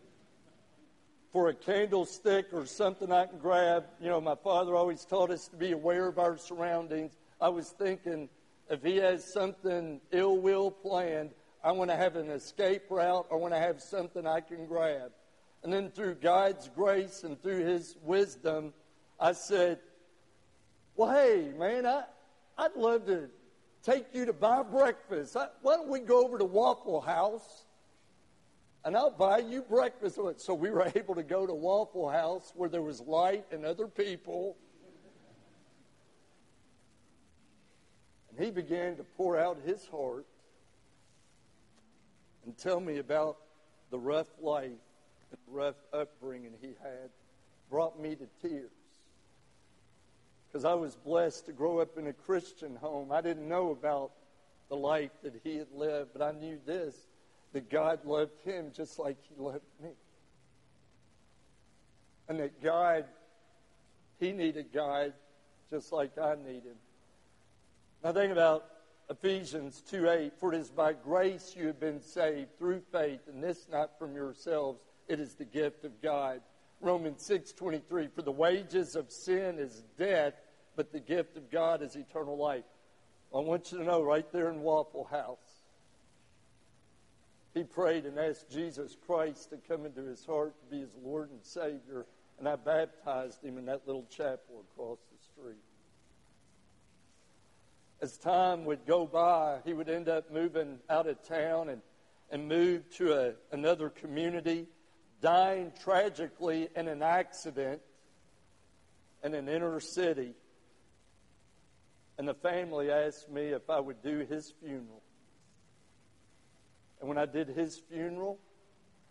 for a candlestick or something I can grab. You know, my father always taught us to be aware of our surroundings. I was thinking if he has something ill will planned, I want to have an escape route. I want to have something I can grab. And then through God's grace and through his wisdom, I said, Well, hey, man, I, I'd love to take you to buy breakfast. I, why don't we go over to Waffle House and I'll buy you breakfast? So we were able to go to Waffle House where there was light and other people. And he began to pour out his heart and tell me about the rough life and rough upbringing he had brought me to tears. Because I was blessed to grow up in a Christian home. I didn't know about the life that he had lived, but I knew this that God loved him just like he loved me. And that God, he needed God just like I need him. Now think about Ephesians 2 8, for it is by grace you have been saved through faith, and this not from yourselves, it is the gift of God. Romans six twenty three, for the wages of sin is death, but the gift of God is eternal life. I want you to know right there in Waffle House, he prayed and asked Jesus Christ to come into his heart to be his Lord and Savior, and I baptized him in that little chapel across the street as time would go by, he would end up moving out of town and, and move to a, another community, dying tragically in an accident in an inner city. And the family asked me if I would do his funeral. And when I did his funeral,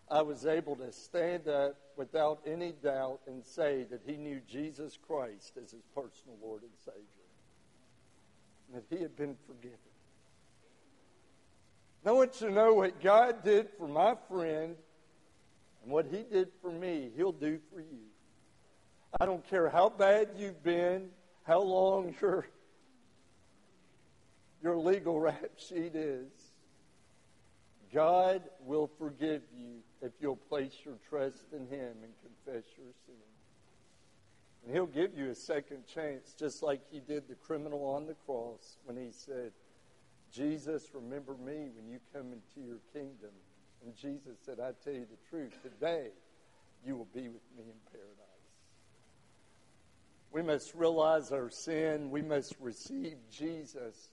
I was able to stand up without any doubt and say that he knew Jesus Christ as his personal Lord and Savior and that he had been forgiven. I want you to know what God did for my friend and what he did for me, he'll do for you. I don't care how bad you've been, how long your, your legal rap sheet is. God will forgive you if you'll place your trust in him and confess your sin. And he'll give you a second chance, just like he did the criminal on the cross when he said, Jesus, remember me when you come into your kingdom. And Jesus said, I tell you the truth, today you will be with me in paradise. We must realize our sin. We must receive Jesus.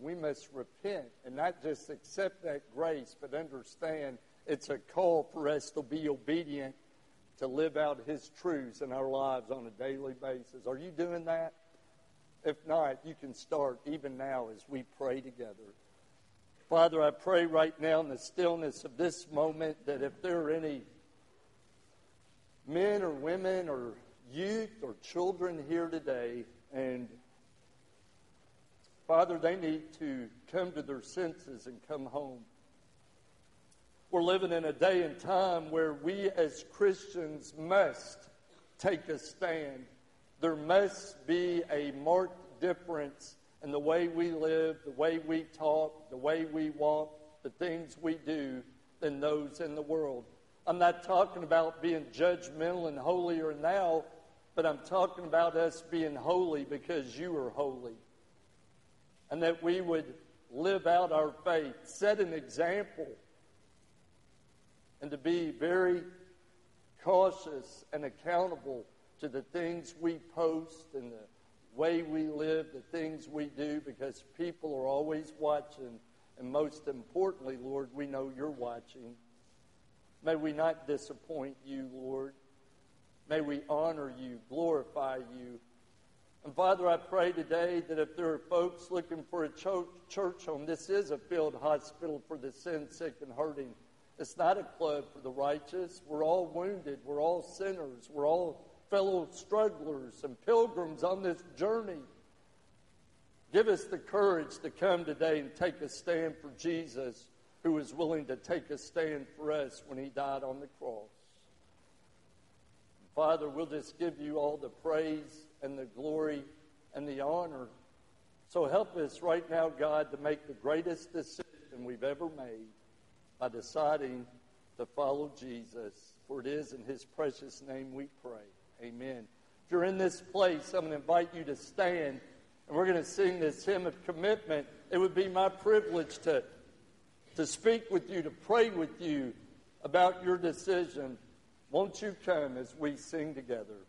We must repent and not just accept that grace, but understand it's a call for us to be obedient to live out His truths in our lives on a daily basis. Are you doing that? If not, you can start even now as we pray together. Father, I pray right now in the stillness of this moment that if there are any men or women or youth or children here today, and Father, they need to come to their senses and come home. We're living in a day and time where we as Christians must take a stand. There must be a marked difference in the way we live, the way we talk, the way we walk, the things we do than those in the world. I'm not talking about being judgmental and holier now, but I'm talking about us being holy because you are holy. And that we would live out our faith, set an example and to be very cautious and accountable to the things we post and the way we live, the things we do, because people are always watching. And most importantly, Lord, we know you're watching. May we not disappoint you, Lord. May we honor you, glorify you. And Father, I pray today that if there are folks looking for a church home, this is a field hospital for the sin sick and hurting. It's not a club for the righteous. We're all wounded. We're all sinners. We're all fellow strugglers and pilgrims on this journey. Give us the courage to come today and take a stand for Jesus. who was willing to take a stand for us when he died on the cross. Father, we'll just give you all the praise and the glory and the honor. So help us right now, God, to make the greatest decision we've ever made by deciding to follow Jesus. For it is in his precious name we pray. Amen. If you're in this place, I'm going to invite you to stand and we're going to sing this hymn of commitment. It would be my privilege to, to speak with you, to pray with you about your decision. Won't you come as we sing together?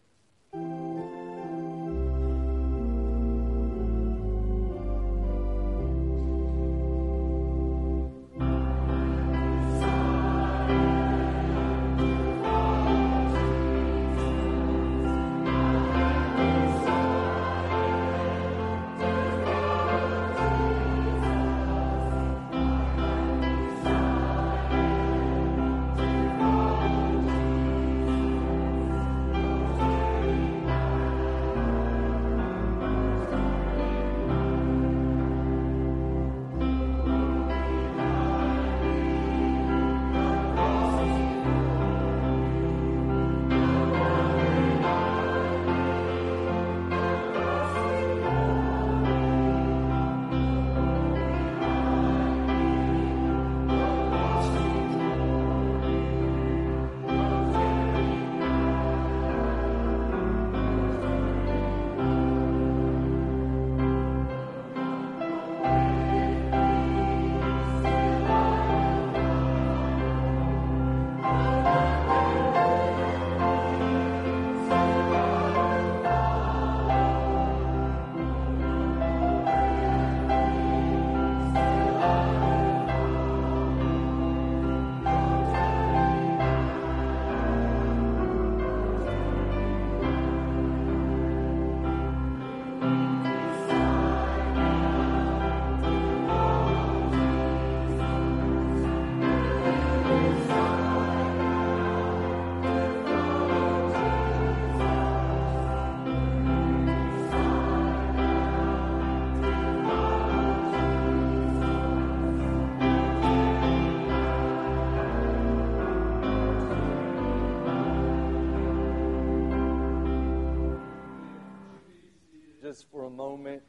Just for a moment.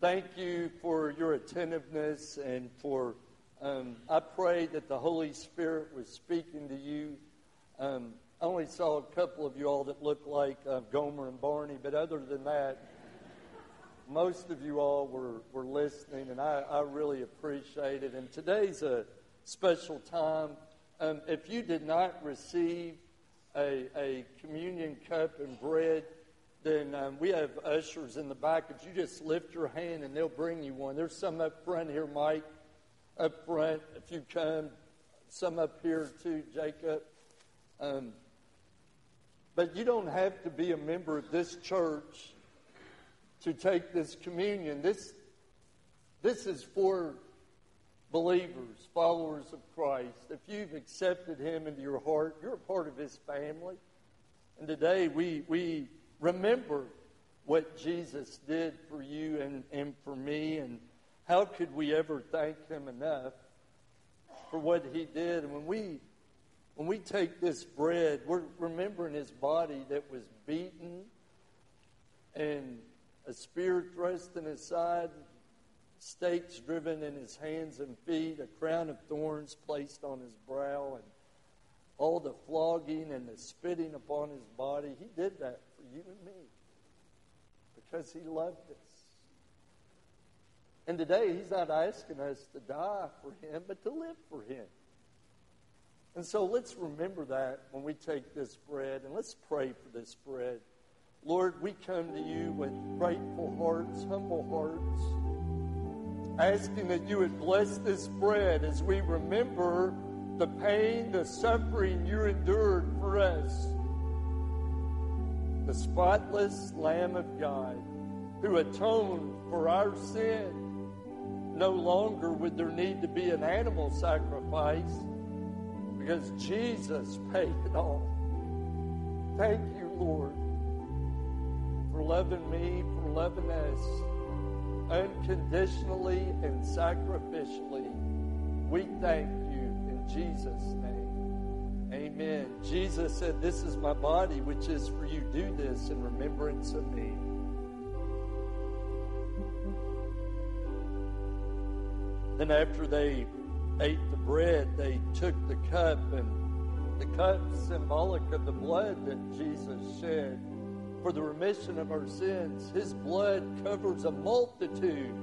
Thank you for your attentiveness and for, um, I pray that the Holy Spirit was speaking to you. Um, I only saw a couple of you all that looked like uh, Gomer and Barney, but other than that, most of you all were, were listening, and I, I really appreciate it. And today's a special time. Um, if you did not receive a, a communion cup and bread, then um, we have ushers in the back. If you just lift your hand and they'll bring you one. There's some up front here, Mike, up front. If you come, some up here too, Jacob. Um, but you don't have to be a member of this church to take this communion. This, this is for believers, followers of Christ. If you've accepted Him into your heart, you're a part of His family. And today we, we remember what Jesus did for you and, and for me, and how could we ever thank Him enough for what He did? And when we when we take this bread, we're remembering His body that was beaten and a spear thrust in his side, stakes driven in his hands and feet, a crown of thorns placed on his brow, and all the flogging and the spitting upon his body. He did that you and me because he loved us. And today, he's not asking us to die for him, but to live for him. And so let's remember that when we take this bread, and let's pray for this bread. Lord, we come to you with grateful hearts, humble hearts, asking that you would bless this bread as we remember the pain, the suffering you endured for us. The spotless Lamb of God who atoned for our sin. No longer would there need to be an animal sacrifice because Jesus paid it all. Thank you, Lord for loving me, for loving us unconditionally and sacrificially. We thank you in Jesus' name. Amen. Jesus said, This is my body, which is for you. Do this in remembrance of me. Then, after they ate the bread, they took the cup, and the cup symbolic of the blood that Jesus shed for the remission of our sins. His blood covers a multitude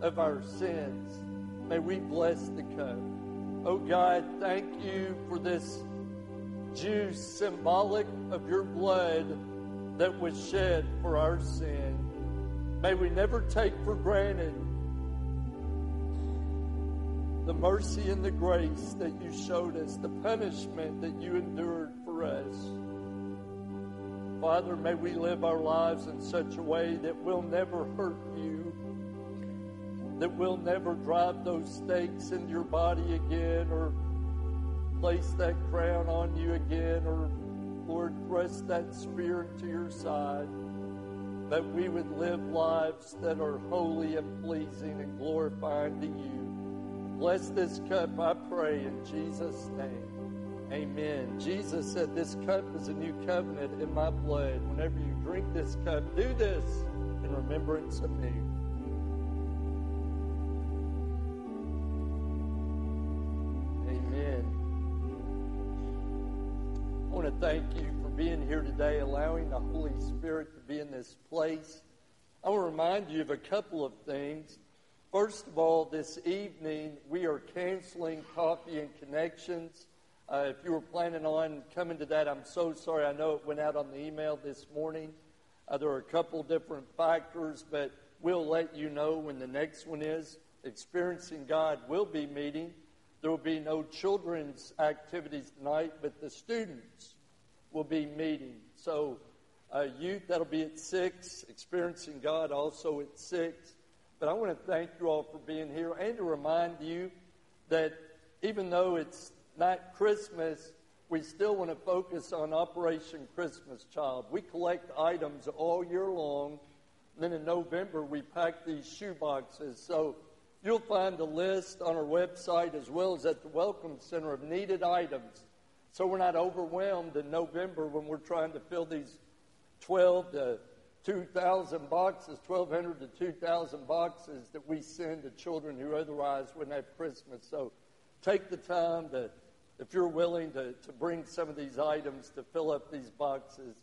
of our sins. May we bless the cup. Oh God, thank you for this juice symbolic of your blood that was shed for our sin. May we never take for granted the mercy and the grace that you showed us, the punishment that you endured for us. Father, may we live our lives in such a way that we'll never hurt you, that we'll never drive those stakes into your body again or place that crown on you again or, Lord, thrust that spear into your side. That we would live lives that are holy and pleasing and glorifying to you. Bless this cup, I pray, in Jesus' name. Amen. Jesus said, This cup is a new covenant in my blood. Whenever you drink this cup, do this in remembrance of me. To thank you for being here today, allowing the Holy Spirit to be in this place. I want to remind you of a couple of things. First of all, this evening we are canceling Coffee and Connections. Uh, if you were planning on coming to that, I'm so sorry. I know it went out on the email this morning. Uh, there are a couple different factors, but we'll let you know when the next one is. Experiencing God will be meeting. There will be no children's activities tonight, but the students will be meeting. So, uh, youth, that'll be at 6. Experiencing God also at 6. But I want to thank you all for being here and to remind you that even though it's not Christmas, we still want to focus on Operation Christmas Child. We collect items all year long. Then in November, we pack these shoe boxes. So you'll find a list on our website as well as at the Welcome Center of needed items. So we're not overwhelmed in November when we're trying to fill these 12 to 2,000 boxes, 1,200 to 2,000 boxes that we send to children who otherwise wouldn't have Christmas. So take the time to, if you're willing to, to bring some of these items to fill up these boxes.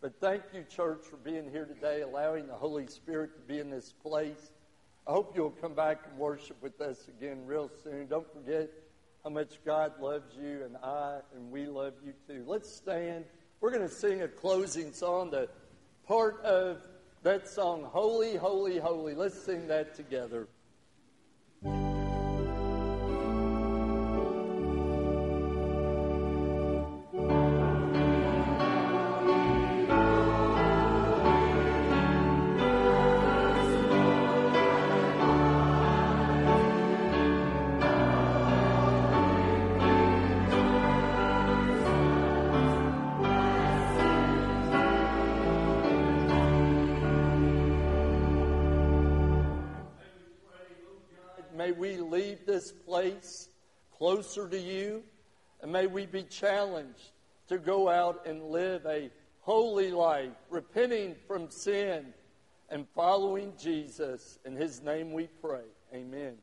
But thank you, church, for being here today, allowing the Holy Spirit to be in this place. I hope you'll come back and worship with us again real soon. Don't forget how much God loves you, and I and we love you too. Let's stand. We're going to sing a closing song. The part of that song, Holy, Holy, Holy. Let's sing that together. Place closer to you, and may we be challenged to go out and live a holy life, repenting from sin and following Jesus. In his name we pray. Amen.